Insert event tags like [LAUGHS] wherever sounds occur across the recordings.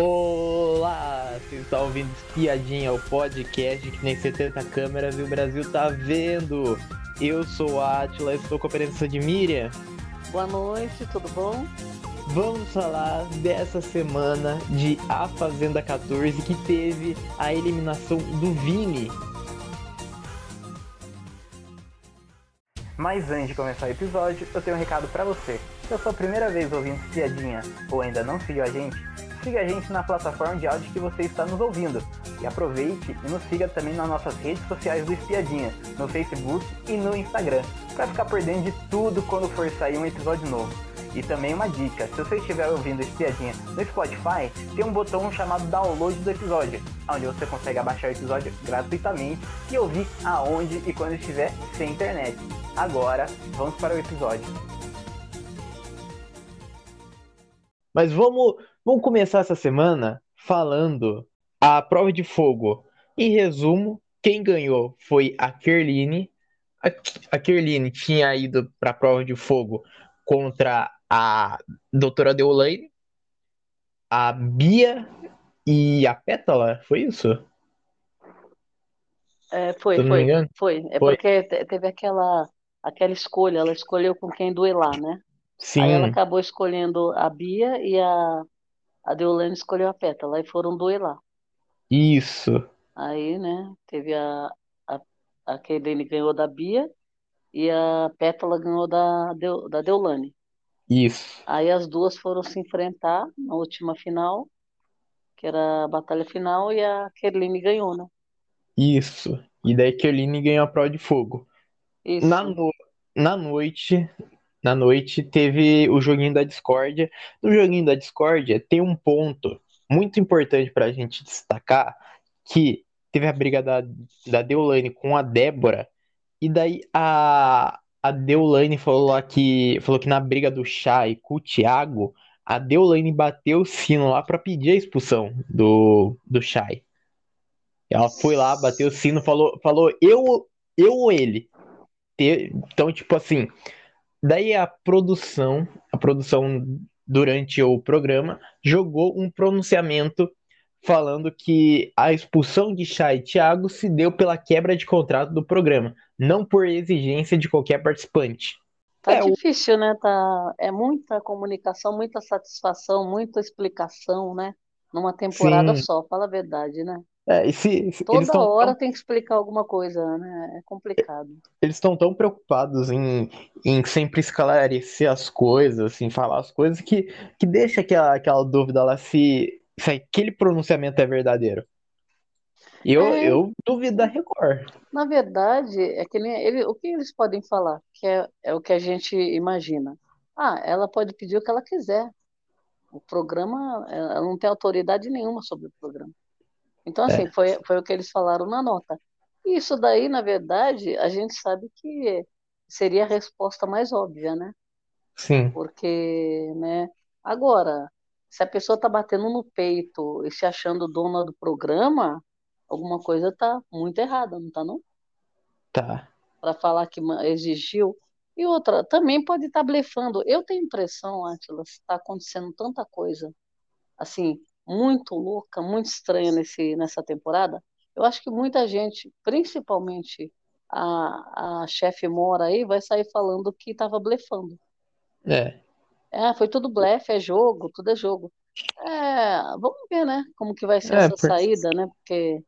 Olá, vocês estão ouvindo Espiadinha, o podcast que nem 70 câmeras e o Brasil tá vendo. Eu sou o Atila, estou com a presença de Miriam. Boa noite, tudo bom? Vamos falar dessa semana de A Fazenda 14 que teve a eliminação do Vini. Mas antes de começar o episódio, eu tenho um recado para você. Se é a sua primeira vez ouvindo Espiadinha ou ainda não seguiu a gente, siga a gente na plataforma de áudio que você está nos ouvindo. E aproveite e nos siga também nas nossas redes sociais do Espiadinha, no Facebook e no Instagram, para ficar por dentro de tudo quando for sair um episódio novo. E também uma dica, se você estiver ouvindo Espiadinha no Spotify, tem um botão chamado download do episódio, onde você consegue abaixar o episódio gratuitamente e ouvir aonde e quando estiver sem internet. Agora, vamos para o episódio. Mas vamos, vamos começar essa semana falando a prova de fogo. Em resumo, quem ganhou foi a Kerline. A, a Kerline tinha ido para a prova de fogo contra a doutora Deolaine, a Bia e a Pétala, foi isso? É, foi, foi, foi. É Foi. porque te- teve aquela, aquela escolha, ela escolheu com quem duelar, né? Sim, Aí ela acabou escolhendo a Bia e a, a Deolane escolheu a Pétala, e foram duelar. isso, Aí, né, teve a, a, a Keilene ganhou da Bia e a Pétala ganhou da, Deu- da Deolane. isso, Aí as duas foram se enfrentar na última final, que era a batalha final, e a Kerline ganhou, né? isso. E daí Kerline ganhou a prova de fogo. Na, Isso. no- na noite, na noite teve o joguinho da discórdia. No joguinho da discórdia tem um ponto muito importante pra gente destacar, que teve a briga da, da Deolane com a Débora, e daí a, a Deolane falou lá que, falou que na briga do Chay com o Thiago, a Deolane bateu o sino lá pra pedir a expulsão do, do Chay. Ela foi lá, bateu o sino, falou, falou eu, eu ou ele. Então, tipo assim, daí a produção, a produção durante o programa jogou um pronunciamento falando que a expulsão de Chay e Thiago se deu pela quebra de contrato do programa, não por exigência de qualquer participante. Tá É, o- difícil, né? Tá, é muita comunicação, muita satisfação, muita explicação, né? Numa temporada Sim. só, fala a verdade, né? É, e se, se- Toda estão hora tem que explicar alguma coisa, né? É complicado. eles estão tão preocupados em, em sempre esclarecer as coisas, assim, falar as coisas, que, que deixa aquela, aquela dúvida lá se, se aquele pronunciamento é verdadeiro. Eu, É. eu duvido da Record. Na verdade, é que nem ele, o que eles podem falar, que é, é o que a gente imagina. Ah, ela pode pedir o que ela quiser. O programa, ela não tem autoridade nenhuma sobre o programa. Então, assim, É. foi, foi o que eles falaram na nota. E isso daí, na verdade, a gente sabe que seria a resposta mais óbvia, né? Sim, Porque, né? Agora, se a pessoa está batendo no peito e se achando dona do programa, alguma coisa está muito errada, não está não? tá. Para falar que exigiu. E outra, também pode estar blefando. Eu tenho impressão, Átila, está acontecendo tanta coisa, assim, muito louca, muito estranha nesse, nessa temporada. Eu acho que muita gente, principalmente a, a chefe Mora aí, vai sair falando que estava blefando. É, É, foi tudo blefe, é jogo, tudo é jogo. É, vamos ver, né, como que vai ser É, essa por- saída, né? Porque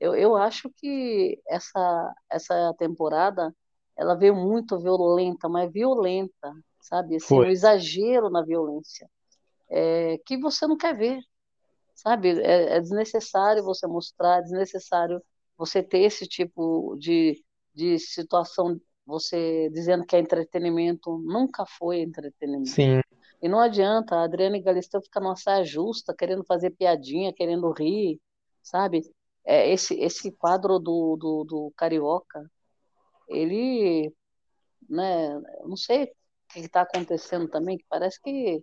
eu, eu acho que essa, essa temporada ela veio muito violenta, mas violenta, sabe? Assim, um exagero na violência, é, que você não quer ver, sabe? É, é desnecessário você mostrar, é desnecessário você ter esse tipo de, de situação, você dizendo que é entretenimento, nunca foi entretenimento. sim, E não adianta, a Adriane Galisteu fica numa saia justa, querendo fazer piadinha, querendo rir, sabe? É, esse, esse quadro do, do, do Carioca, ele, né, não sei o que está acontecendo também, que parece que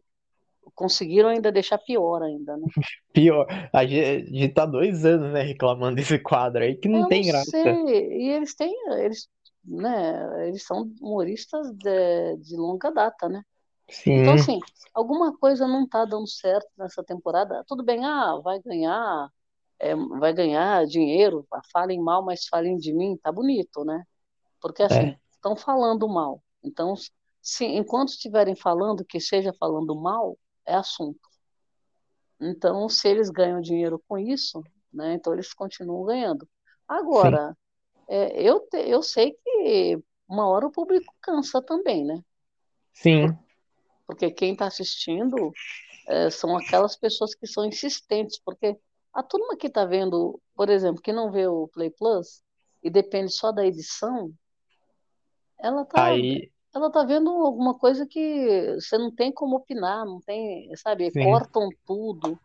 conseguiram ainda deixar pior ainda, né? [LAUGHS] pior. A gente, tá dois anos, né, reclamando desse quadro aí que não Eu tem não graça. sei, e eles têm, eles, né, eles são humoristas de, de longa data, né? Então, Sim, assim, alguma coisa não está dando certo nessa temporada. Tudo bem, ah, vai ganhar, é, vai ganhar dinheiro, falem mal, mas falem de mim, tá bonito, né? Porque assim, é, estão falando mal. Então, se enquanto estiverem falando, que seja falando mal, é assunto. Então, se eles ganham dinheiro com isso, né, então eles continuam ganhando. Agora, é, eu, te- eu sei que uma hora o público cansa também, né? Sim. Porque quem está assistindo é, são aquelas pessoas que são insistentes, porque a turma que está vendo, por exemplo, que não vê o Play Plus e depende só da edição, ela tá, Aí, ela tá vendo alguma coisa que você não tem como opinar, não tem, sabe? sim, Cortam tudo,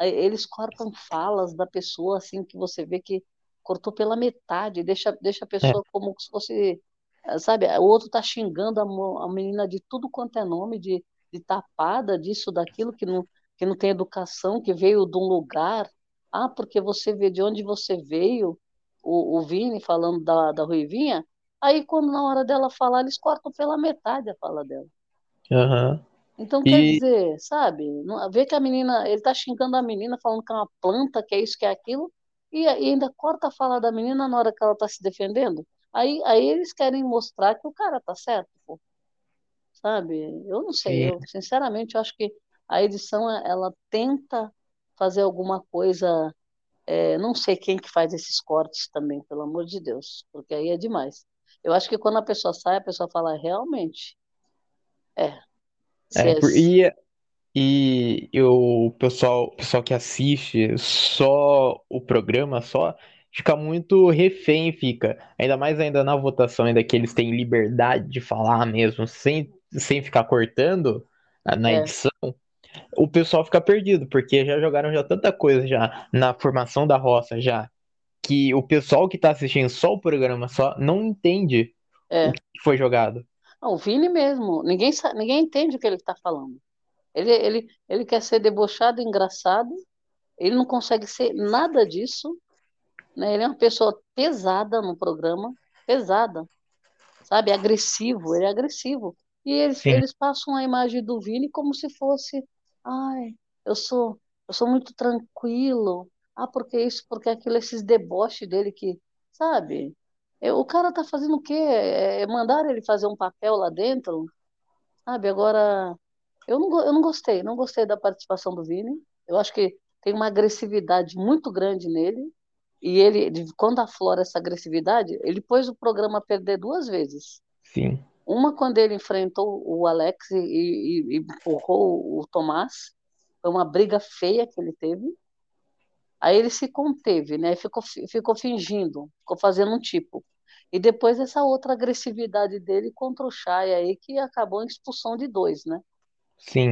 eles cortam falas da pessoa, assim, que você vê que cortou pela metade, deixa, deixa a é, pessoa como se fosse, eh, sabe? O outro tá xingando a, a menina de tudo quanto é nome, de, de tapada, disso, daquilo, que não, que não tem educação, que veio de um lugar. Ah, porque você vê de onde você veio, o, o Vini falando da, da Ruivinha, aí quando na hora dela falar, eles cortam pela metade a fala dela. aham. Então, quer E dizer, sabe, vê que a menina, ele tá xingando a menina, falando que é uma planta, que é isso, que é aquilo, e, ainda corta a fala da menina na hora que ela tá se defendendo. Aí, aí eles querem mostrar que o cara tá certo, pô, sabe? Eu não sei, eu sinceramente eu acho que a edição, ela tenta fazer alguma coisa, é, não sei quem que faz esses cortes também, pelo amor de Deus, porque aí é demais. Eu acho que quando a pessoa sai, a pessoa fala, realmente, é, é, é, por- e, e eu, o pessoal, pessoal que assiste só o programa, só, fica muito refém, fica. Ainda mais ainda na votação, ainda que eles têm liberdade de falar mesmo, sem, sem ficar cortando na na é, edição. o pessoal fica perdido, porque já jogaram já tanta coisa já na formação da roça já, que o pessoal que tá assistindo só o programa só não entende o é. que foi jogado. Ah, o Vini mesmo, ninguém, sa- ninguém entende o que ele está falando. Ele, ele, ele quer ser debochado, engraçado, ele não consegue ser nada disso, né? Ele é uma pessoa pesada no programa, pesada, sabe? Agressivo, ele é agressivo. E eles, Sim, eles passam a imagem do Vini como se fosse, ai, eu sou, eu sou muito tranquilo, ah, porque isso, porque aquilo, esses deboches dele que, sabe? É, O cara tá fazendo o quê? É, mandaram ele fazer um papel lá dentro, Sabe, agora, eu não, eu não gostei, não gostei da participação do Vini. Eu acho que tem uma agressividade muito grande nele. E ele, quando aflora essa agressividade, ele pôs o programa a perder duas vezes. sim, Uma quando ele enfrentou o Alex e, e- e empurrou o Tomás. Foi uma briga feia que ele teve. Aí ele se conteve, né? Ficou, fi- ficou fingindo, ficou fazendo um tipo. E depois essa outra agressividade dele contra o Chay aí, que acabou em expulsão de dois, né?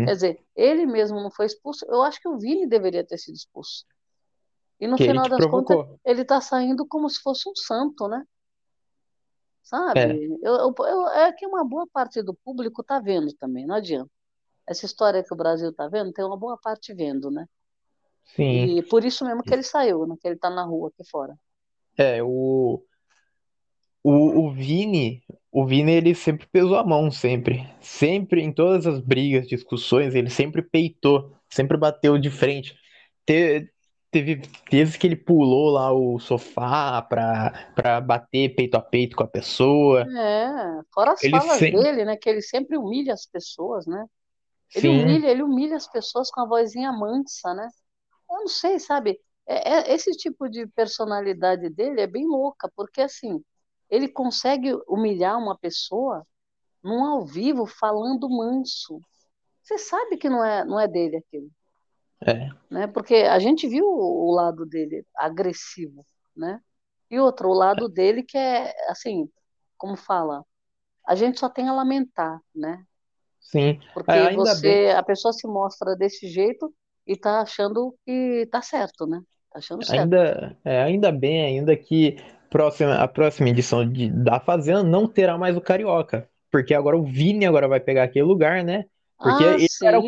Quer sim. dizer, ele mesmo não foi expulso. Eu acho que o Vini deveria ter sido expulso. E no Que final das contas, provocou. ele tá saindo como se fosse um santo, né? É, Sabe? Eu, eu, eu- é que uma boa parte do público tá vendo também, não adianta. Essa história que o Brasil tá vendo, tem uma boa parte vendo, né? Sim. E por isso mesmo que ele saiu, né? Que ele tá na rua aqui fora. É, o, o, o Vini, o Vini ele sempre pesou a mão, sempre. Sempre, em todas as brigas, discussões, ele sempre peitou, sempre bateu de frente. Te- Teve vezes que ele pulou lá o sofá pra, pra bater peito a peito com a pessoa. É, fora as Ele falas sempre. dele, né? Que ele sempre humilha as pessoas, né? Ele Sim, humilha, ele humilha as pessoas com a vozinha mansa, né? Não sei, sabe? É, é- esse tipo de personalidade dele é bem louca, porque assim, ele consegue humilhar uma pessoa num ao vivo falando manso. Você sabe que não é, não é dele aquilo, é, né? Porque a gente viu o, lado dele agressivo, né? E outro, o lado dele que é assim, como fala, a gente só tem a lamentar, né? sim. É, Porque ainda bem, você, a pessoa se mostra desse jeito e tá achando que tá certo, né? Tá achando certo. ainda, é, ainda bem ainda que próxima, a próxima edição de, da Fazenda não terá mais o Carioca. Porque agora o Vini agora vai pegar aquele lugar, né? Porque Ah, ele, era o,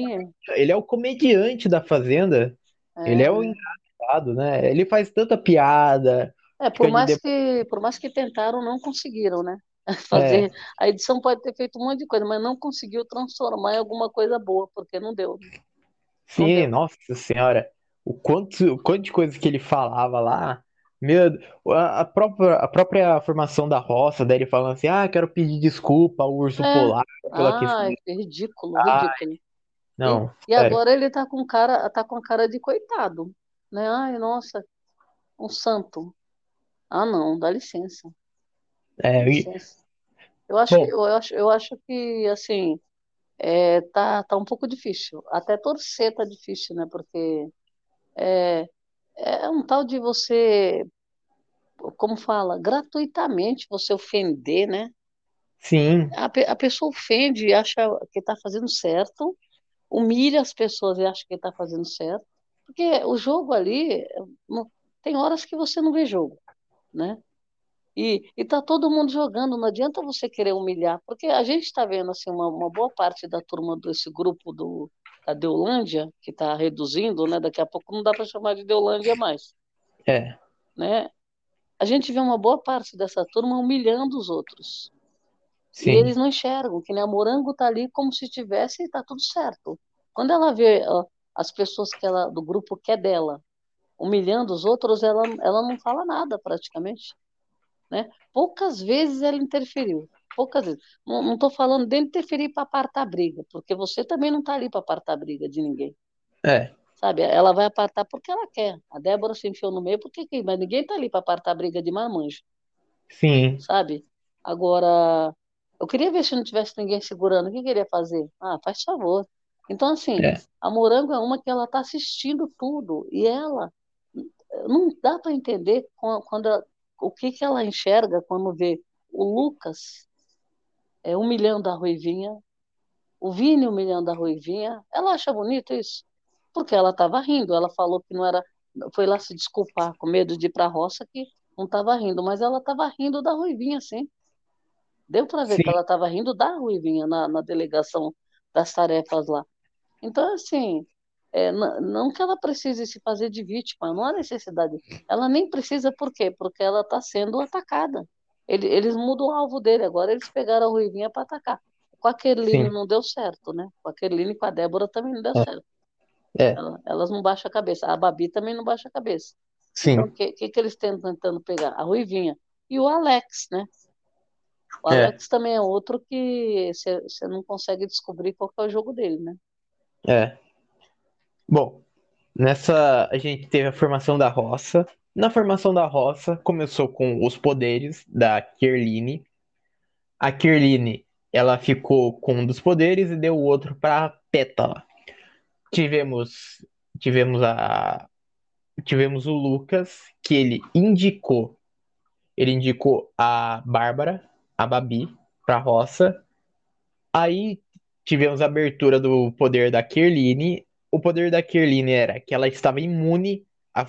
ele é o comediante da Fazenda. Ele é o É, engraçado, né? Ele faz tanta piada, é, por mais de... que, por mais que tentaram, não conseguiram, né? [LAUGHS] fazer. É, A edição pode ter feito um monte de coisa, mas não conseguiu transformar em alguma coisa boa, porque não deu. Sim, nossa senhora. O quanto, o quanto de coisa que ele falava lá. Meu, a, a própria, a própria formação da roça, daí ele falando assim: ah, quero pedir desculpa ao urso É. polar pela questão. Ai, que ridículo, ridículo. E, Não, e sério. agora ele tá com cara, tá com cara de coitado, né? Ai, nossa, um santo. Ah, não, dá licença, dá É, e- licença. Eu acho que, bom, eu acho, eu acho que assim, é, tá, tá um pouco difícil. Até torcer tá difícil, né? Porque é, é um tal de você, como fala, gratuitamente você ofender, né? sim, A, a pessoa ofende e acha que está fazendo certo, humilha as pessoas e acha que está fazendo certo, porque o jogo ali, tem horas que você não vê jogo, né? E, e tá todo mundo jogando, não adianta você querer humilhar, porque a gente está vendo assim uma, uma boa parte da turma desse grupo do da Deolândia, que está reduzindo, né? Daqui a pouco não dá para chamar de Deolândia mais, é, né? A gente vê uma boa parte dessa turma humilhando os outros. E sim, eles não enxergam, que nem a Morango tá ali como se tivesse e tá tudo certo. Quando ela vê ó, as pessoas que ela, do grupo que é dela humilhando os outros, ela, ela não fala nada praticamente, né? Poucas vezes ela interferiu, poucas vezes. Não, tô falando de interferir para apartar a briga, porque você também não tá ali para apartar a briga de ninguém, é, sabe? Ela vai apartar porque ela quer. A Débora se enfiou no meio porque quem? Mas ninguém tá ali para apartar a briga de marmanjo sim, sabe? Agora, eu queria ver se não tivesse ninguém segurando. O que queria fazer? Ah, faz favor. Então, assim, é, a Morango é uma que ela está assistindo tudo e ela não dá para entender quan- quando ela- o que que ela enxerga quando vê o Lucas é, humilhando a Ruivinha, o Vini humilhando a Ruivinha. Ela acha bonito isso? Porque ela estava rindo. Ela falou que não era, foi lá se desculpar com medo de ir para a roça que não estava rindo, mas ela estava rindo da Ruivinha, sim. Deu para ver que sim, ela estava rindo da Ruivinha na, na delegação das tarefas lá. Então, assim, é, não que ela precise se fazer de vítima, não há necessidade. Ela nem precisa, por quê? Porque ela está sendo atacada. Ele- eles mudam o alvo dele, agora eles pegaram a Ruivinha para atacar. Com a Kerline sim, não deu certo, né? Com a Kerline e com a Débora também não deu é, certo. é, Ela- elas não baixam a cabeça. A Babi também não baixa a cabeça. Então, o sim, que, que, que eles estão tentando pegar? A Ruivinha. E o Alex, né? O é, Alex também é outro que você não consegue descobrir qual é o jogo dele, né? é. Bom, nessa a gente teve a formação da roça. Na formação da roça, começou com os poderes da Kerline. A Kerline, ela ficou com um dos poderes e deu o outro para Pétala. Tivemos, tivemos a, tivemos o Lucas, que ele indicou, ele indicou a Bárbara, a Babi, para roça. Aí tivemos a abertura do poder da Kerline. O poder da Kerline era que ela estava imune à,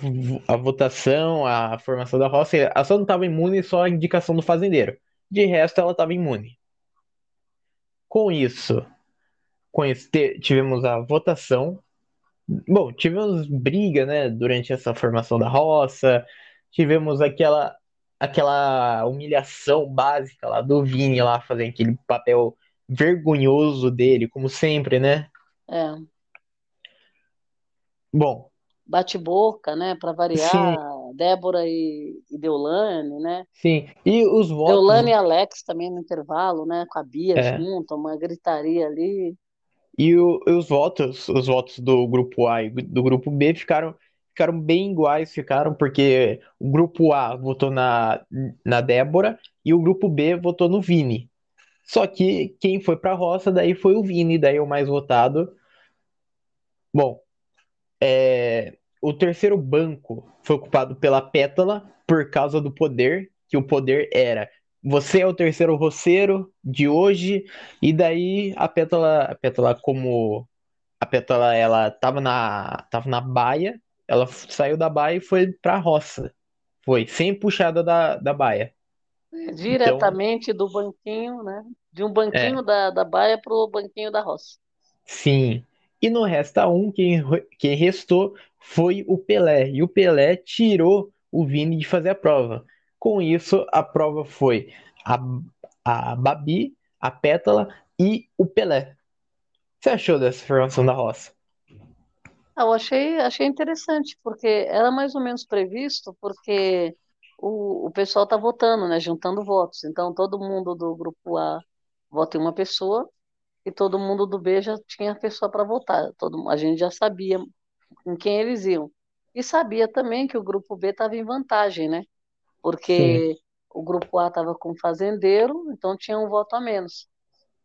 à votação, à formação da roça. Ela só não estava imune só à indicação do fazendeiro. De resto, ela estava imune. Com isso, com isso tivemos a votação. Bom, tivemos briga, né, durante essa formação da roça. Tivemos aquela aquela humilhação básica lá do Vini lá fazendo aquele papel vergonhoso dele, como sempre, né? É, Bom, bate-boca, né? Para sim, variar, Débora e, e Deolane, né? sim. E os Deolane votos, e Alex também no intervalo, né? Com a Bia é, junto, uma gritaria ali. e, o- e os votos, os votos do grupo A e do grupo B ficaram ficaram bem iguais, ficaram porque o grupo A votou na na Débora e o grupo B votou no Vini. Só que quem foi pra roça daí foi o Vini, daí o mais votado. Bom, é, o terceiro banco foi ocupado pela Pétala por causa do poder, que o poder era você é o terceiro roceiro de hoje, e daí a Pétala, a Pétala como a Pétala ela tava na tava na baia, ela saiu da baia e foi pra roça. Foi, sem puxada da, da baia. Então, Diretamente do banquinho, né? De um é, banquinho da, da baia para o banquinho da roça. sim. E no Resta um quem, quem restou foi o Pelé. E o Pelé tirou o Vini de fazer a prova. Com isso, a prova foi a, a Babi, a Pétala e o Pelé. Você achou dessa formação da roça? Ah, Eu achei, achei interessante, porque era mais ou menos previsto, porque o, o pessoal está votando, né, juntando votos. Então, todo mundo do grupo A vota em uma pessoa e todo mundo do B já tinha pessoa para votar. Todo, a gente já sabia com quem eles iam. E sabia também que o grupo B estava em vantagem, né? Sim, Porque o grupo A estava com fazendeiro, então tinha um voto a menos.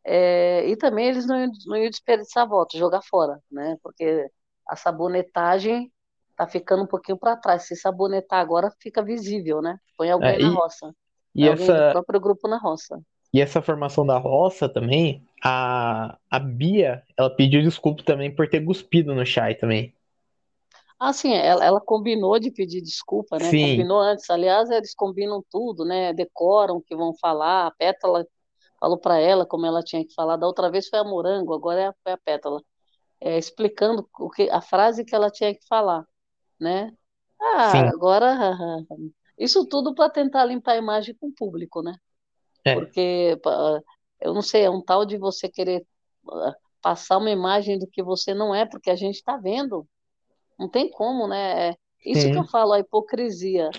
É, e também eles não, iam- não iam desperdiçar voto, jogar fora, né? Porque a sabonetagem tá ficando um pouquinho para trás. Se sabonetar agora, fica visível, né? Põe alguém é, na e, roça, põe e, alguém do essa, próprio grupo na roça. E essa formação da roça também, a, a Bia, ela pediu desculpa também por ter cuspido no Shai também. Ah, sim, ela, ela combinou de pedir desculpa, né? Sim, Combinou antes. Aliás, eles combinam tudo, né? Decoram o que vão falar. A Pétala falou para ela como ela tinha que falar. Da outra vez foi a Morango, agora é a, foi a Pétala. É, explicando o que, a frase que ela tinha que falar, né? Ah, sim, agora [LAUGHS] isso tudo para tentar limpar a imagem com o público, né? É, Porque eu não sei, é um tal de você querer ah, passar uma imagem do que você não é, porque a gente está vendo. Não tem como, né? É isso que eu falo, a hipocrisia.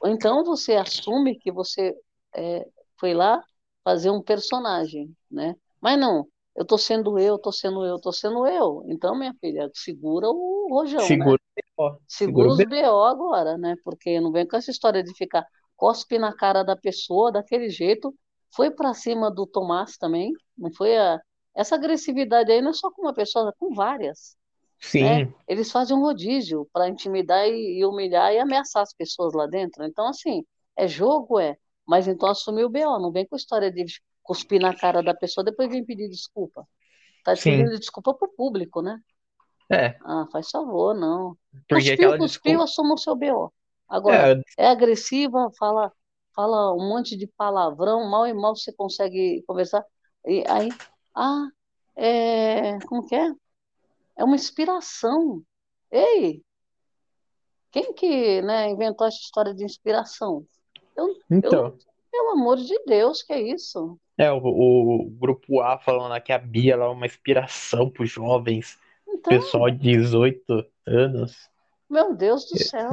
Ou então você assume que você é, foi lá fazer um personagem, né? Mas não, eu tô sendo eu, tô sendo eu, tô sendo eu. Então, minha filha, segura o rojão, né? segura o BO, segura Segura o os. BO agora, né? Porque não vem com essa história de ficar cospe na cara da pessoa daquele jeito. Foi para cima do Tomás também, não foi a... Essa agressividade aí não é só com uma pessoa, é com várias né? Sim, Eles fazem um rodízio para intimidar e, e humilhar e ameaçar as pessoas lá dentro. Então, assim, é jogo, é. Mas então assumiu o BO, não vem com história de cuspir na cara da pessoa, depois vem pedir desculpa. Tá pedindo desculpa pro público, né? é, Ah, faz favor, não. porque Cuspiu, cuspiu, desculpa, assuma o seu BO. Agora, é, é agressiva, fala, fala um monte de palavrão, mal e mal você consegue conversar. E aí, ah, é, como que é? É uma inspiração. Ei, quem que, né, inventou essa história de inspiração? Eu, eu então, pelo amor de Deus, que é isso? é, o, o grupo A falando que a Bia é uma inspiração para os jovens, Então, pessoal de 18 anos. meu Deus do céu,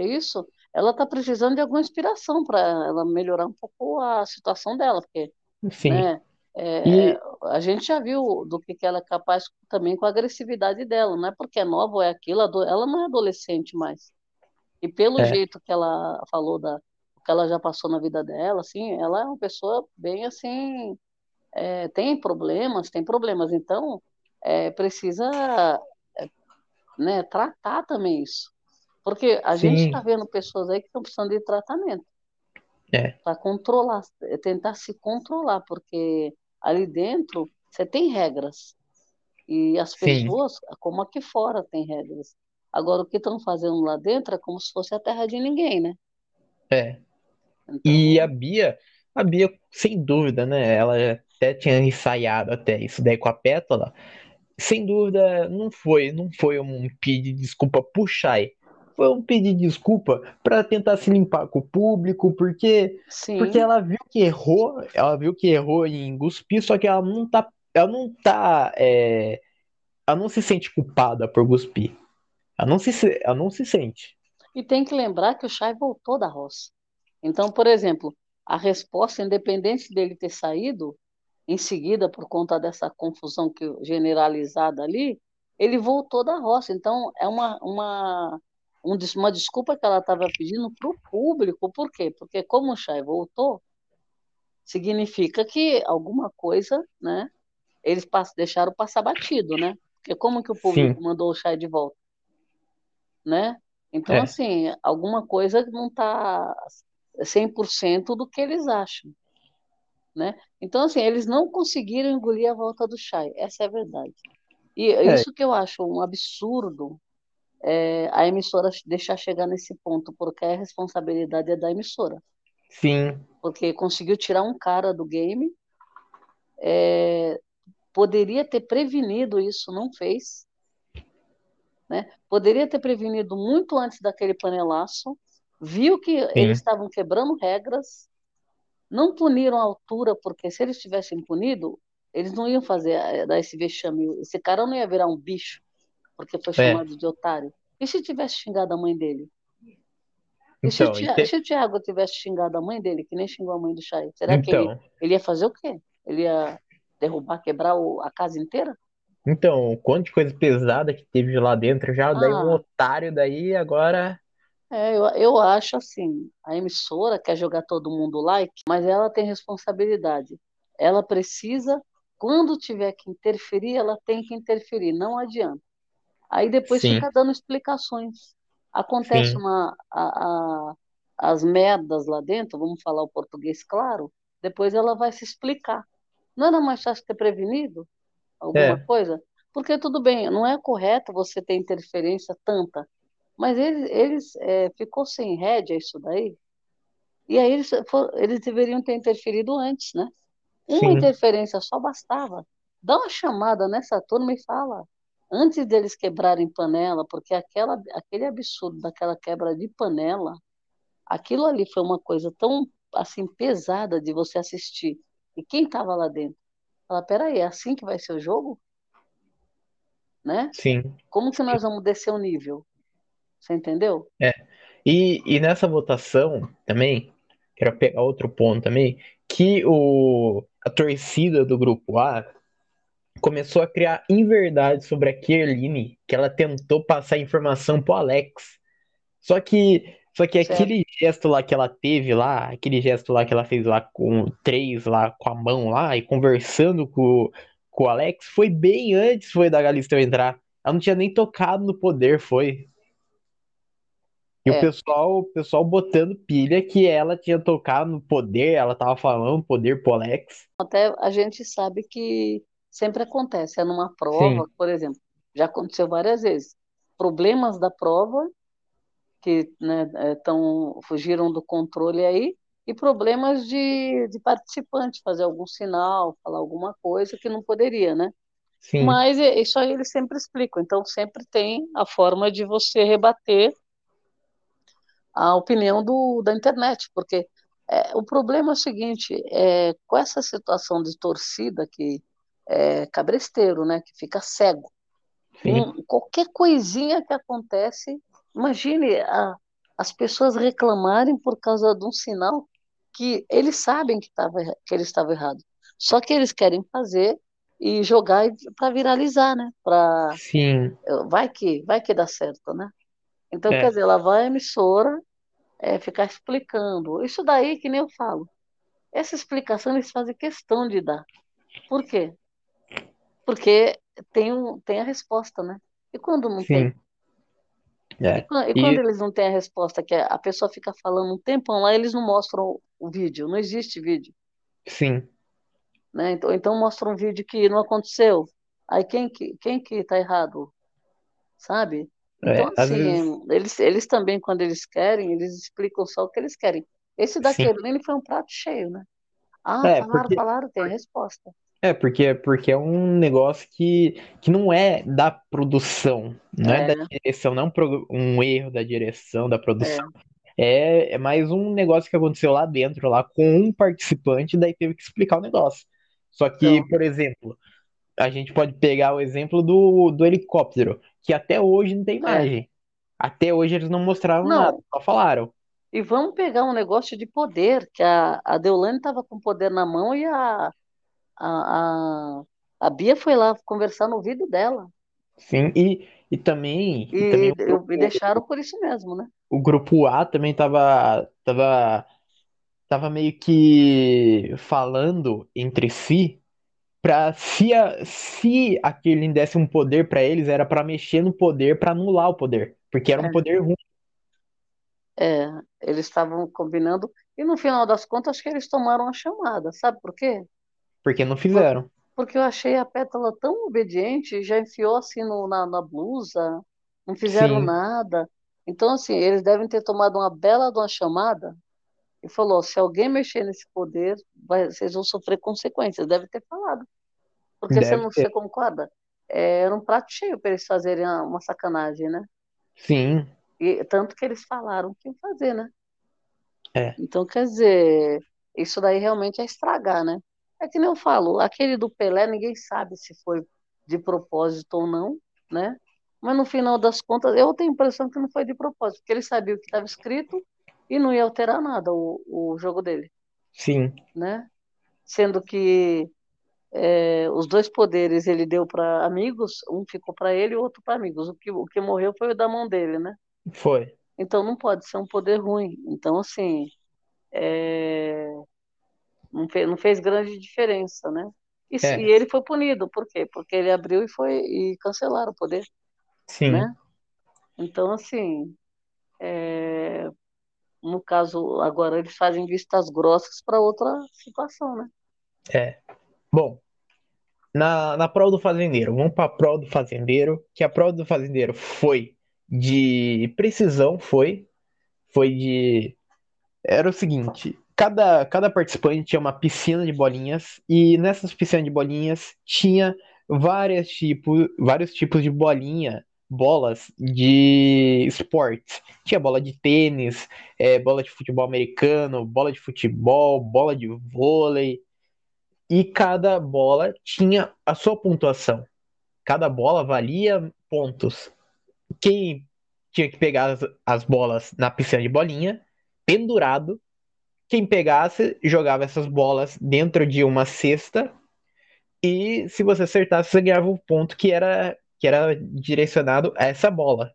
é isso? Ela está precisando de alguma inspiração para ela melhorar um pouco a situação dela, porque, Sim, né, é, é, e a gente já viu do que, que ela é capaz também com a agressividade dela, não é porque é nova ou é aquilo, ela não é adolescente mais. E pelo é, jeito que ela falou da o que ela já passou na vida dela, assim, ela é uma pessoa bem assim, é, tem problemas, tem problemas, então é, precisa, né, tratar também isso. Porque a gente está sim, vendo pessoas aí que estão precisando de tratamento é, para controlar, é, tentar se controlar, porque ali dentro você tem regras e as sim, pessoas, como aqui fora, tem regras. Agora, o que estão fazendo lá dentro é como se fosse a terra de ninguém, né? é. E a Então, Bia, a Bia, sem dúvida, né? Ela até tinha ensaiado até isso daí com a Pétala. Sem dúvida, não foi, não foi um pedir desculpa pro Foi um pedir desculpa para tentar se limpar com o público, porque porque sim, ela viu que errou, ela viu que errou em cuspir, só que ela não tá, ela não tá, é, ela não se sente culpada por cuspir. Ela não se, ela não se sente. E tem que lembrar que o Chay voltou da roça. Então, por exemplo, a resposta, independente dele ter saído em seguida por conta dessa confusão que generalizada ali, ele voltou da roça. Então, é uma, uma, um uma desculpa que ela estava pedindo para o público. Por quê? Porque como o Chay voltou, significa que alguma coisa, né? Eles pass- deixaram passar batido, né? Porque como que o público Sim, mandou o Chay de volta? né? Então, é, assim, alguma coisa não está 100% do que eles acham, né? Então, assim, eles não conseguiram engolir a volta do Chay, essa é a verdade. E é é, isso que eu acho um absurdo é, a emissora deixar chegar nesse ponto, porque a responsabilidade é da emissora, sim, porque conseguiu tirar um cara do game, é, poderia ter prevenido isso, não fez, né? Poderia ter prevenido muito antes daquele panelaço, viu que eles sim, estavam quebrando regras, Não puniram a altura, porque se eles tivessem punido, eles não iam fazer eh, dar esse vexame. Esse cara não ia virar um bicho, porque foi É. chamado de otário. E se tivesse xingado a mãe dele? E se, Então, o Tia- te- se o Thiago tivesse xingado a mãe dele, que nem xingou a mãe do Chay, será que ele, então, ele ia fazer o quê? Ele ia derrubar, quebrar o- a casa inteira? então, o quanto de coisa pesada que teve lá dentro já, daí um Ah, otário daí agora. é, eu, eu acho assim, a emissora quer jogar todo mundo like, mas ela tem responsabilidade. Ela precisa, quando tiver que interferir, ela tem que interferir, não adianta. Aí depois Sim, fica dando explicações. Acontece sim, uma, a, a- as merdas lá dentro, vamos falar o português claro, depois ela vai se explicar. Não era mais fácil ter prevenido alguma é, coisa? Porque tudo bem, não é correto você ter interferência tanta, mas eles, eles é, ficou sem rédea isso daí, e aí eles, for- eles deveriam ter interferido antes, né? Uma sim, interferência só bastava. Dá uma chamada nessa turma e fala. Antes deles quebrarem panela, porque aquela, aquele absurdo daquela quebra de panela, aquilo ali foi uma coisa tão assim pesada de você assistir. E quem estava lá dentro? Fala, peraí, é assim que vai ser o jogo? Né? sim. Como que nós vamos descer o nível? Você entendeu? É. E, e nessa votação também, quero pegar outro ponto também, que o, a torcida do grupo A começou a criar inverdade sobre a Kerline, que ela tentou passar informação pro Alex. Só que, só que Certo. aquele gesto lá que ela teve lá, aquele gesto lá que ela fez lá com três lá com a mão lá e conversando com, com o Alex, foi bem antes foi da Galisteu entrar. Ela não tinha nem tocado no poder, foi. E o É, pessoal, o pessoal botando pilha que ela tinha tocado no poder, ela tava falando poder pro Alex. até a gente sabe que sempre acontece. É numa Sim, prova, por exemplo, já aconteceu várias vezes. Problemas da prova que né, é, tão, fugiram do controle aí, e problemas de, de participante, fazer algum sinal, falar alguma coisa que não poderia, né? sim, Mas é- isso aí eles sempre explicam, então sempre tem a forma de você rebater a opinião do, da internet, porque é, o problema é o seguinte, é, com essa situação de torcida que é cabresteiro, né, que fica cego, um- qualquer coisinha que acontece, imagine a- as pessoas reclamarem por causa de um sinal que eles sabem que, tava, que ele estava errado. Só que eles querem fazer e jogar para viralizar, né? Para sim, vai que vai que dá certo, né? Então, quer é, dizer, ela vai à emissora é, ficar explicando. Isso daí que nem eu falo. Essa explicação eles fazem questão de dar. Por quê? Porque tem, um, tem a resposta, né? E quando não tem? sim, E, é. e E quando eles não têm a resposta, que a pessoa fica falando um tempão lá, eles não mostram o vídeo, não existe vídeo, sim, né? Então, então mostra um vídeo que não aconteceu. Aí quem que, quem que tá errado, sabe? Então, é, assim, vezes, eles, eles também, quando eles querem, eles explicam só o que eles querem. Esse da sim, Kerline foi um prato cheio, né? Ah, é, falaram, porque falaram, tem a resposta. É, porque, porque é um negócio que, que não é da produção, não é da É, direção, não é um, pro- um erro da direção, da é. produção. É, é mais um negócio que aconteceu lá dentro, lá com um participante, daí teve que explicar o negócio. Só que, Então, por exemplo, a gente pode pegar o exemplo do, do helicóptero, que até hoje não tem é. imagem. Até hoje eles não mostraram nada, Não, só falaram. e vamos pegar um negócio de poder, que a, a Deolane estava com poder na mão e a, a, a, a Bia foi lá conversar no ouvido dela. Sim, e, e também, e também E, o grupo, e deixaram por isso mesmo, né? o grupo A também tava, tava tava meio que falando entre si pra se, a, se aquele desse um poder pra eles, era pra mexer no poder pra anular o poder, porque era um poder ruim. É, é, eles estavam combinando, e no final das contas, acho que eles tomaram a chamada, sabe por quê? Porque não fizeram. porque eu achei a Pétala tão obediente, já enfiou assim no, na, na blusa, não fizeram Sim, nada. Então, assim, eles devem ter tomado uma bela de uma chamada e falou: se alguém mexer nesse poder, vai- vocês vão sofrer consequências. Deve ter falado. Porque você não ter. você concorda? É, era um prato cheio para eles fazerem uma uma sacanagem, né? Sim, E tanto que eles falaram que iam fazer, né? é. Então, quer dizer, isso daí realmente é estragar, né? É que nem eu falo, aquele do Pelé, ninguém sabe se foi de propósito ou não, né? Mas no final das contas, eu tenho a impressão que não foi de propósito, porque ele sabia o que estava escrito e não ia alterar nada o, o jogo dele, Sim, né? Sendo que é, os dois poderes ele deu para amigos, um ficou para ele e o outro para amigos. O que, o que morreu foi o da mão dele, né? foi. Então não pode ser um poder ruim. Então, assim, é, não, fez, não fez grande diferença, né? E, É, e ele foi punido, por quê? Porque ele abriu e foi e cancelaram o poder, sim, né? Então, assim, é, no caso, agora eles fazem vistas grossas para outra situação, né? é. Bom, na, na prova do fazendeiro, vamos para a prova do fazendeiro, que a prova do fazendeiro foi de precisão, foi, foi de Era o seguinte, cada, cada participante tinha uma piscina de bolinhas e nessas piscinas de bolinhas tinha várias tipos, vários tipos de bolinha, bolas de esportes. Tinha bola de tênis, eh, bola de futebol americano, bola de futebol, bola de vôlei e cada bola tinha a sua pontuação. Cada bola valia pontos. Quem tinha que pegar as, as bolas na piscina de bolinha, pendurado quem pegasse jogava essas bolas dentro de uma cesta e se você acertasse, você ganhava o ponto que era, que era direcionado a essa bola.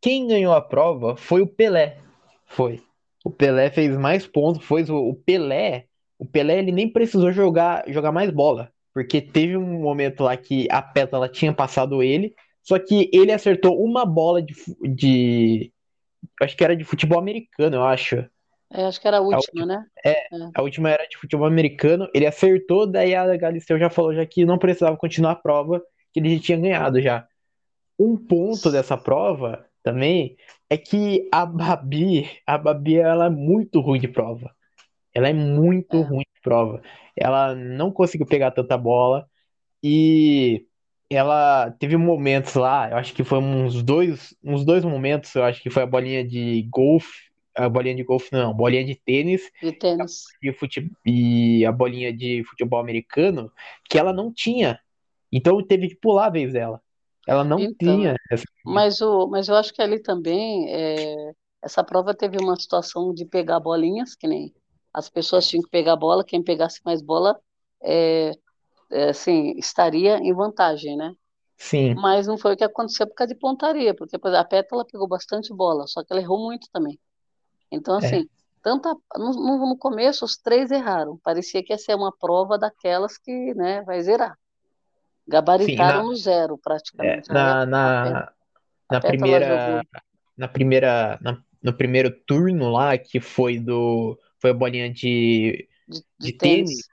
Quem ganhou a prova foi o Pelé. Foi. O Pelé fez mais pontos, foi o, Pelé. O Pelé ele nem precisou jogar, jogar mais bola, porque teve um momento lá que a pétala tinha passado ele, só que ele acertou uma bola de, de acho que era de futebol americano, eu acho. É, acho que era a A última, última, né? é, É. a última era de futebol americano. Ele acertou, daí a Galisteu já falou já que não precisava continuar a prova, que ele já tinha ganhado já. Um ponto dessa prova também é que a Babi, a Babi, ela é muito ruim de prova. Ela é muito É. ruim de prova. Ela não conseguiu pegar tanta bola e ela teve momentos lá, eu acho que foi uns dois, uns dois momentos, eu acho que foi a bolinha de golfe, a bolinha de golfe não, bolinha de tênis De tênis. e, fute... e a bolinha de futebol americano que ela não tinha. Então teve que pular a vez dela. Ela não Então, tinha essa. mas, o, mas eu acho que ali também, é, essa prova teve uma situação de pegar bolinhas, que nem as pessoas tinham que pegar bola, quem pegasse mais bola, é, é, assim, estaria em vantagem, né? Sim, Mas não foi o que aconteceu por causa de pontaria, porque a Pétala pegou bastante bola, só que ela errou muito também. Então, é, assim, tanto a- no, no começo os três erraram, parecia que ia ser uma prova daquelas que, né, vai zerar. sim. Gabaritaram Na, no zero, é, praticamente. A, na, na, na primeira, na primeira, na- no primeiro turno lá, que foi do, foi a bolinha de, de, de de tênis, tênis.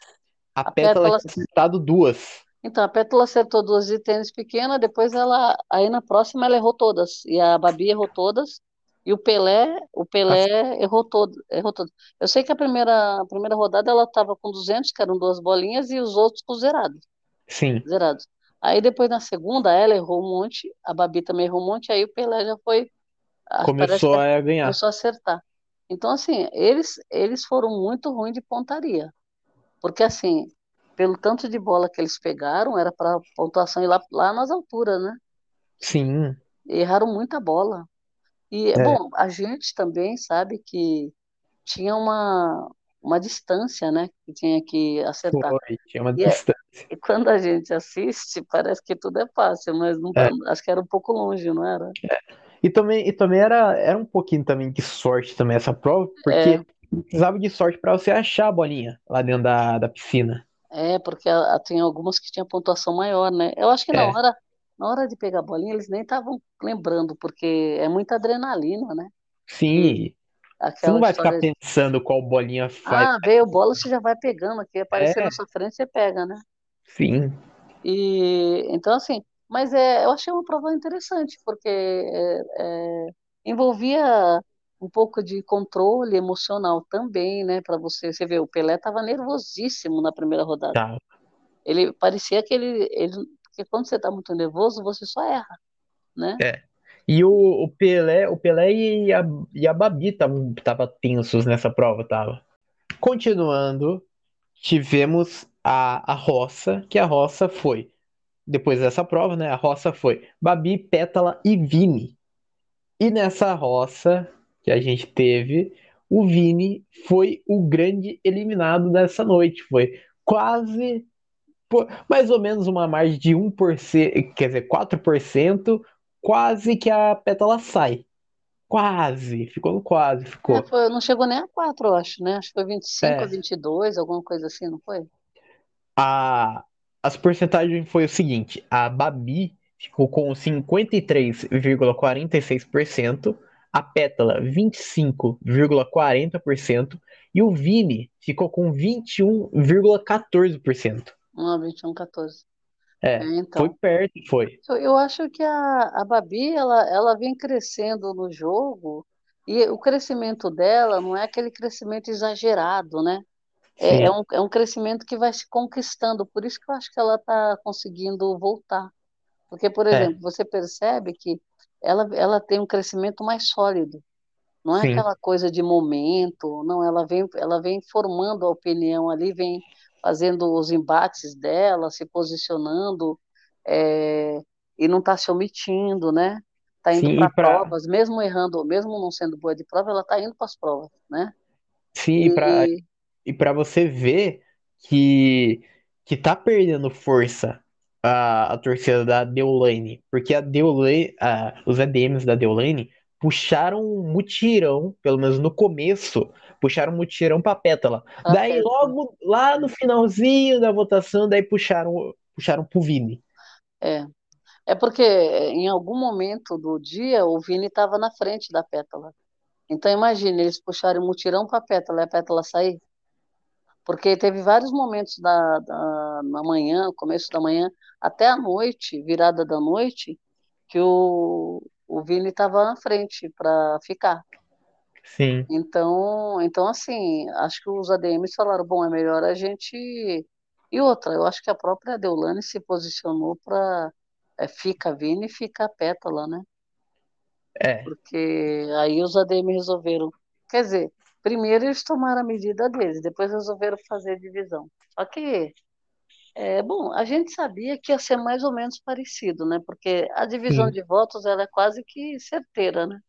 a A Pétala Pétala, tinha acertado duas. então, a Pétala acertou duas de tênis pequena, depois ela, aí na próxima ela errou todas, e a Babi errou todas, e o Pelé, o Pelé errou todo, errou todas. Eu sei que a primeira, a primeira rodada ela estava com 200, que eram duas bolinhas, e os outros com zerados, Sim, zerados. Aí depois na segunda ela errou um monte, a Babi também errou um monte, aí o Pelé já foi, ah, começou a ganhar. começou a acertar. Então, assim, eles, eles foram muito ruins de pontaria. Porque, assim, pelo tanto de bola que eles pegaram, era para pontuação ir lá, lá nas alturas, né? Sim, erraram muita bola. E, é, bom, a gente também sabe que tinha uma, uma distância, né? Que tinha que acertar. foi, tinha uma E, é- distância. e quando a gente assiste, parece que tudo é fácil, mas não, É. acho que era um pouco longe, não era? E também, e também era, era um pouquinho também de sorte também essa prova, É, porque precisava de sorte para você achar a bolinha lá dentro da, da piscina. é porque a, a- tem algumas que tinham pontuação maior, né? Eu acho que na É, hora, na hora de pegar a bolinha, eles nem estavam lembrando, porque é muita adrenalina, né? Sim, você não vai ficar de, pensando qual bolinha faz. ah, veio bola, você já vai pegando aqui, aparecer É, na sua frente, você pega, né? sim, E então assim, mas é, eu achei uma prova interessante, porque é, é, envolvia um pouco de controle emocional também, né? Para você, você vê, o Pelé estava nervosíssimo na primeira rodada. tá. Ele parecia que ele, ele, porque quando você está muito nervoso, você só erra, né? É. E o, o Pelé, o Pelé e a, e a Babi estavam tava tensos nessa prova, tava. Continuando, tivemos a, a roça, que a roça foi, depois dessa prova, né? A roça foi Babi, Pétala e Vini. E nessa roça que a gente teve, o Vini foi o grande eliminado dessa noite. Foi quase, mais ou menos uma margem de 1%, quer dizer, 4%, quase que a Pétala sai. Quase, ficou no quase, ficou. É, foi, não chegou nem a 4, eu acho, né? Acho que foi 25 é. a 22, alguma coisa assim, não foi? A, as porcentagens foi o seguinte: a Babi ficou com 53,46%, a Pétala 25,40% e o Vini ficou com 21,14%. Ah, 21,14%. É, é, então, foi perto, foi. Eu acho que a, a Babi, ela, ela vem crescendo no jogo e o crescimento dela não é aquele crescimento exagerado, né? É, é, um, é um crescimento que vai se conquistando, por isso que eu acho que ela está conseguindo voltar. Porque, por é. exemplo, é. você percebe que ela, ela tem um crescimento mais sólido. Não é Sim. aquela coisa de momento, não, ela vem, ela vem formando a opinião ali, vem fazendo os embates dela, se posicionando é, e não está se omitindo, né? Está indo para pra... provas, mesmo errando, mesmo não sendo boa de prova, ela está indo para as provas, né? Sim, e para e você ver que que tá perdendo força a, a torcida da Deolane, porque a Deolane, a, os ADMs da Deolane puxaram um mutirão, pelo menos no começo, puxaram um mutirão pra Pétala. Ah, daí é. logo lá no finalzinho da votação, daí puxaram puxaram pro Vini. É. É porque em algum momento do dia o Vini estava na frente da Pétala. Então imagine, eles puxaram o mutirão para a Pétala e a Pétala sair. Porque teve vários momentos da, da, na manhã, começo da manhã, até a noite, virada da noite, que o, o Vini estava na frente para ficar. Sim. Então, então, assim, acho que os ADMs falaram, bom, é melhor a gente. E outra, eu acho que a própria Deulane se posicionou para é, fica Vini e fica a Pétala, né? É. Porque aí os ADM resolveram. Quer dizer, Primeiro eles tomaram a medida deles, depois resolveram fazer a divisão. Só que, é, bom, a gente sabia que ia ser mais ou menos parecido, né? Porque a divisão Sim. de votos ela é quase que certeira, né?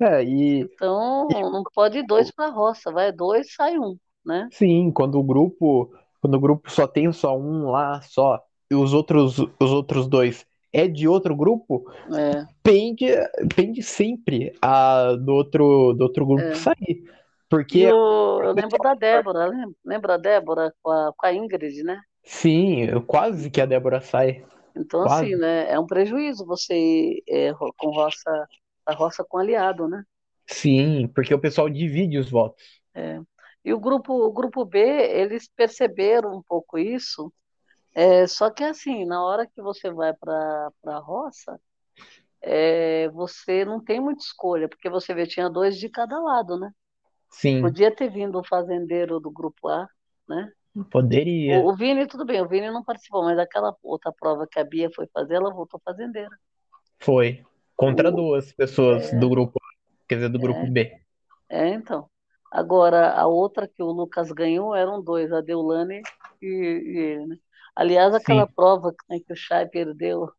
É, e. Então, não pode ir dois para a roça, vai dois, sai um, né? Sim, quando o grupo. Quando o grupo só tem só um lá, só, e os outros, os outros dois é de outro grupo, é. pende, pende sempre a, do, outro, do outro grupo é. sair. Porque. Eu, eu lembro da Débora, lembra a Débora com a, com a Ingrid, né? Sim, quase que a Débora sai. Então, quase. assim, né? É um prejuízo você ir é, com roça, a roça com aliado, né? Sim, porque o pessoal divide os votos. É. E o grupo, o grupo B, eles perceberam um pouco isso, é, só que assim, na hora que você vai para a roça, é, você não tem muita escolha, porque você vê, tinha dois de cada lado, né? Sim. Podia ter vindo o fazendeiro do grupo A, né? Poderia. O, o Vini, tudo bem, o Vini não participou, mas aquela outra prova que a Bia foi fazer, ela voltou fazendeira. Foi. Contra duas pessoas é, do grupo A, quer dizer, do é, grupo B. É, então. Agora, a outra que o Lucas ganhou eram dois, a Deulane e, e ele, né? Aliás, aquela Sim. prova né, que o Chay perdeu,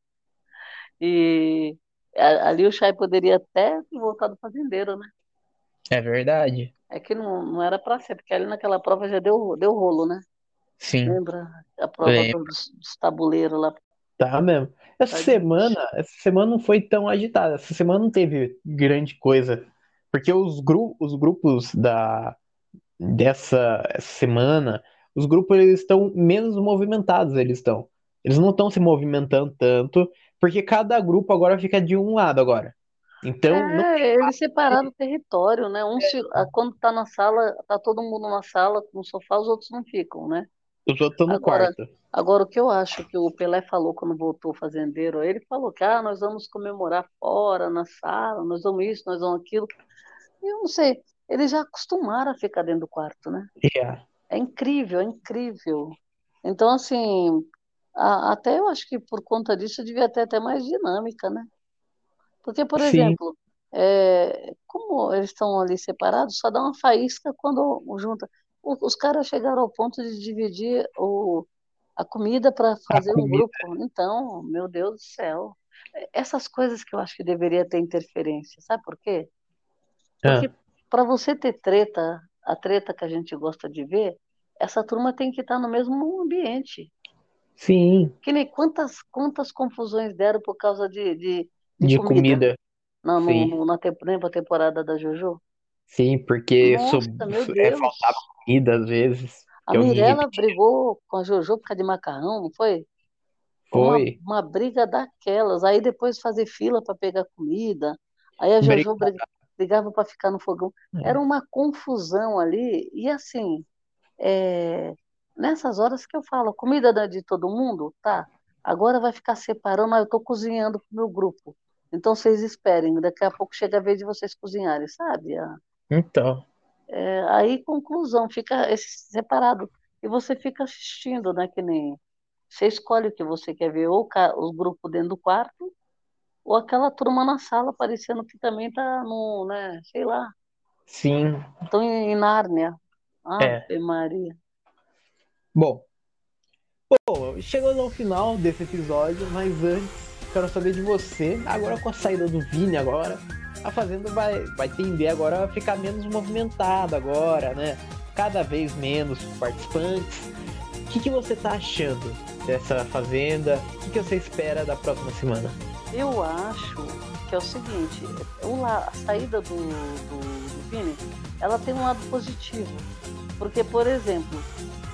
e ali o Chay poderia até ter voltado fazendeiro, né? É verdade. É que não, não era para ser, porque ali naquela prova já deu, deu rolo, né? Sim. Lembra a prova dos, dos tabuleiros lá? Tá mesmo. Essa semana, gente. essa semana não foi tão agitada. Essa semana não teve grande coisa. Porque os, gru os grupos da dessa semana, os grupos eles estão menos movimentados, eles estão. Eles não estão se movimentando tanto, porque cada grupo agora fica de um lado agora. Então, é, eles separaram o território, né? Um se, quando tá na sala, tá todo mundo na sala, no sofá, os outros não ficam, né? Os outros estão no agora, quarto. Agora, o que eu acho que o Pelé falou quando voltou fazendeiro, ele falou que ah, nós vamos comemorar fora, na sala, nós vamos isso, nós vamos aquilo. Eu não sei, eles já acostumaram a ficar dentro do quarto, né? Yeah. É incrível, é incrível. Então, assim, a, até eu acho que por conta disso devia ter até mais dinâmica, né? Porque, por Sim. exemplo, é, como eles estão ali separados, só dá uma faísca quando junta. Os caras chegaram ao ponto de dividir o, a comida para fazer um grupo. Então, meu Deus do céu. Essas coisas que eu acho que deveria ter interferência, sabe por quê? Porque ah. para você ter treta, a treta que a gente gosta de ver, essa turma tem que estar no mesmo ambiente. Sim. Que nem quantas, quantas confusões deram por causa de, de, de, de comida. comida. Não, no, na, na temporada da Jojo. Sim, porque Nossa, é, faltava comida às vezes. A Mirella brigou com a Jojo por causa de macarrão, não foi? Foi. Uma, uma briga daquelas. Aí depois fazer fila para pegar comida. Aí a Jojo briga, brigava para ficar no fogão. É. Era uma confusão ali. E assim, é, nessas horas que eu falo, comida de todo mundo, tá? Agora vai ficar separando, eu estou cozinhando para o meu grupo. Então vocês esperem, daqui a pouco chega a vez de vocês cozinharem, sabe? Então. É, aí, conclusão, fica separado. E você fica assistindo, né? Que nem. Você escolhe o que você quer ver, ou o grupo dentro do quarto, ou aquela turma na sala, parecendo que também tá no, né? Sei lá. Sim. Estão em Nárnia. Ave é. Maria. Bom. Bom, chegamos ao final desse episódio, mas antes, quero saber de você, agora com a saída do Vini agora, a Fazenda vai, vai tender agora a ficar menos movimentada agora, né? Cada vez menos participantes. O que, que você tá achando dessa Fazenda? O que, que você espera da próxima semana? Eu acho que é o seguinte, a saída do, do, do Vini, ela tem um lado positivo. Porque, por exemplo,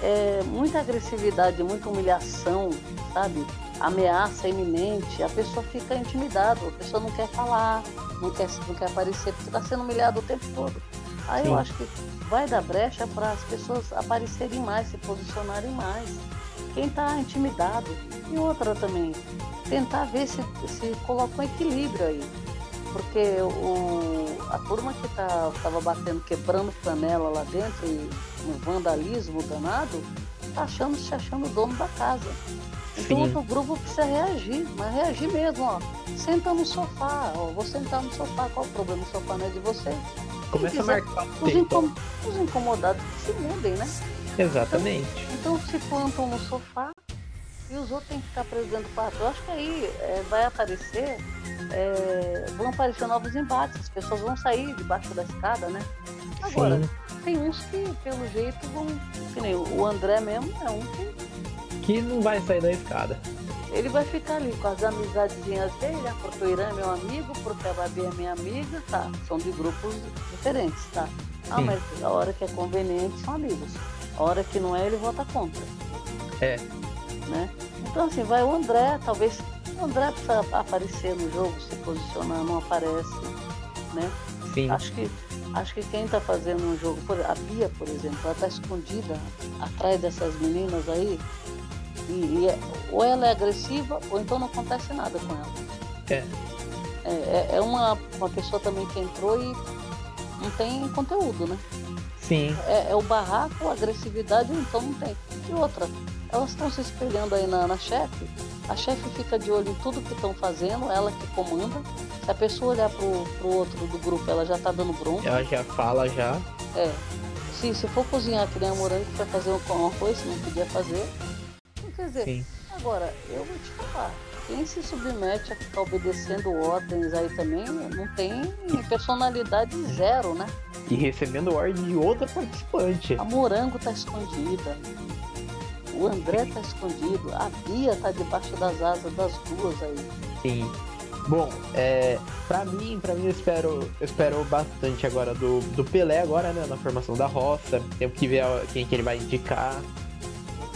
é, muita agressividade, muita humilhação, sabe? Ameaça iminente, a pessoa fica intimidada, a pessoa não quer falar, não quer, não quer aparecer, porque está sendo humilhado o tempo todo. Aí Sim. eu acho que vai dar brecha para as pessoas aparecerem mais, se posicionarem mais. Quem está intimidado. E outra também, tentar ver se, se coloca um equilíbrio aí. Porque o, a turma que estava tá, batendo, quebrando panela lá dentro e um vandalismo danado, tá achando, se achando dono da casa. Então outro grupo precisa reagir, mas reagir mesmo, ó. Senta no sofá, ó. Vou sentar no sofá, qual o problema? O sofá não é de você. Começa quiser, a marcar os, incom os incomodados se mudem, né? Exatamente. Então, então se plantam no sofá e os outros têm que ficar presos dentro do quarto. Eu acho que aí é, vai aparecer, é, vão aparecer novos embates, as pessoas vão sair debaixo da escada, né? Agora, Sim. tem uns que, pelo jeito, vão. Que nem o André mesmo é um que que não vai sair da escada. Ele vai ficar ali com as amizadezinhas dele, né? porque o Irã é meu amigo, porque a Babi é minha amiga, tá? São de grupos diferentes, tá? Ah, Sim. mas a hora que é conveniente são amigos. A hora que não é, ele vota contra. É. Né? Então assim, vai o André, talvez. O André precisa aparecer no jogo, se posicionar, não aparece. Né? Sim. Acho que acho que quem está fazendo um jogo, a Bia, por exemplo, ela está escondida atrás dessas meninas aí, e, e é, ou ela é agressiva, ou então não acontece nada com ela. É. É, é, é uma, uma pessoa também que entrou e não tem conteúdo, né? Sim. É, é o barraco, a agressividade, então não tem. E outra, elas estão se espelhando aí na, na chefe, a chefe fica de olho em tudo que estão fazendo, ela que comanda. Se a pessoa olhar pro, pro outro do grupo, ela já tá dando bronca. Ela já fala já. É. Se, se for cozinhar que nem a morango para fazer uma coisa, não podia fazer, Quer dizer, Sim. agora, eu vou te falar, quem se submete a ficar obedecendo ordens aí também não tem personalidade zero, né? E recebendo ordem de outra participante. A Morango tá escondida. O André tá escondido. A Bia tá debaixo das asas das duas aí. Sim. Bom, é, para mim, para mim eu espero, eu espero bastante agora do, do Pelé agora, né, na formação da roça. Temos que ver quem que ele vai indicar.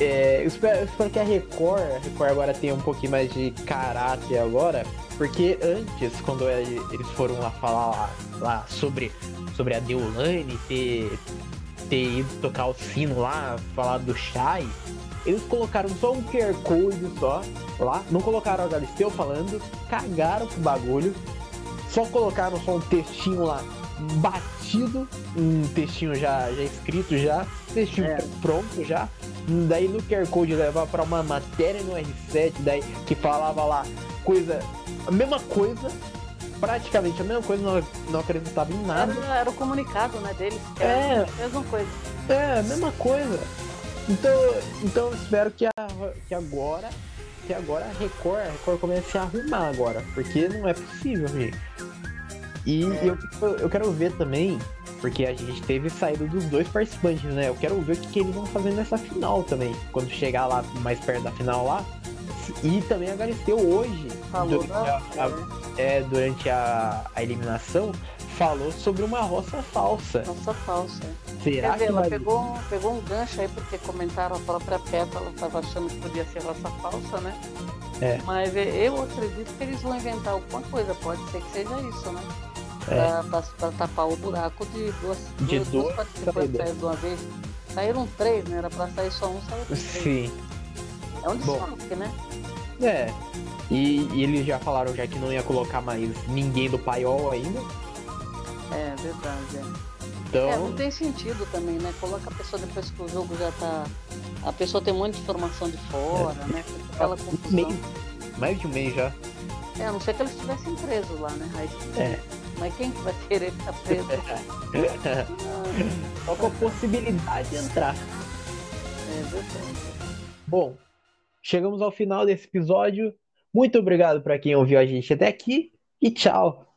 É, eu, espero, eu, espero, que a Record, a Record agora tenha um pouquinho mais de caráter agora, porque antes, quando eles foram lá falar lá, lá sobre, sobre a Deolane ter, ter ido tocar o sino lá, falar do Shai, eles colocaram só um QR Code só lá, não colocaram a Galisteu falando, cagaram pro bagulho, só colocaram só um textinho lá batido, um textinho já, já escrito já, textinho é. pronto já. Daí no QR Code leva para uma matéria no R7, daí que falava lá coisa, a mesma coisa, praticamente a mesma coisa, não, não acreditava em nada. Era, era o comunicado, né, deles, é. a mesma coisa. É, a mesma coisa. Então, então eu espero que, a, que agora que agora a Record, a Record comece a arrumar agora, porque não é possível, gente. E eu, eu quero ver também, porque a gente teve saída dos dois participantes, né? Eu quero ver o que, que eles vão fazer nessa final também, quando chegar lá mais perto da final lá. E também a Galisteu hoje, Falou durante, a, a, é, durante a, a eliminação, falou sobre uma roça falsa. Roça falsa. Será Quer dizer, que ela vai... pegou, pegou um gancho aí porque comentaram a própria Peta, ela estava achando que podia ser roça falsa, né? É. Mas eu acredito que eles vão inventar alguma coisa, pode ser que seja isso, né? É. Pra, pra- tapar o buraco de duas, De duas, duas saíram de uma vez. Saíram três, né? Era pra sair só um, saiu três. Sim. É um desfalque, né? É. E, e eles já falaram já que não ia colocar mais ninguém do paiol ainda. É verdade. É. Então. É, não tem sentido também, né? Coloca a pessoa depois que o jogo já tá. A pessoa tem muita informação de fora, né? Fica aquela um confusão. mês, mais de um mês já. É, a não ser que eles estivessem presos lá, né? É. Mas quem que vai querer ficar preso? [LAUGHS] Só com a possibilidade de entrar. é verdade. Bom, chegamos ao final desse episódio. Muito obrigado para quem ouviu a gente até aqui e tchau.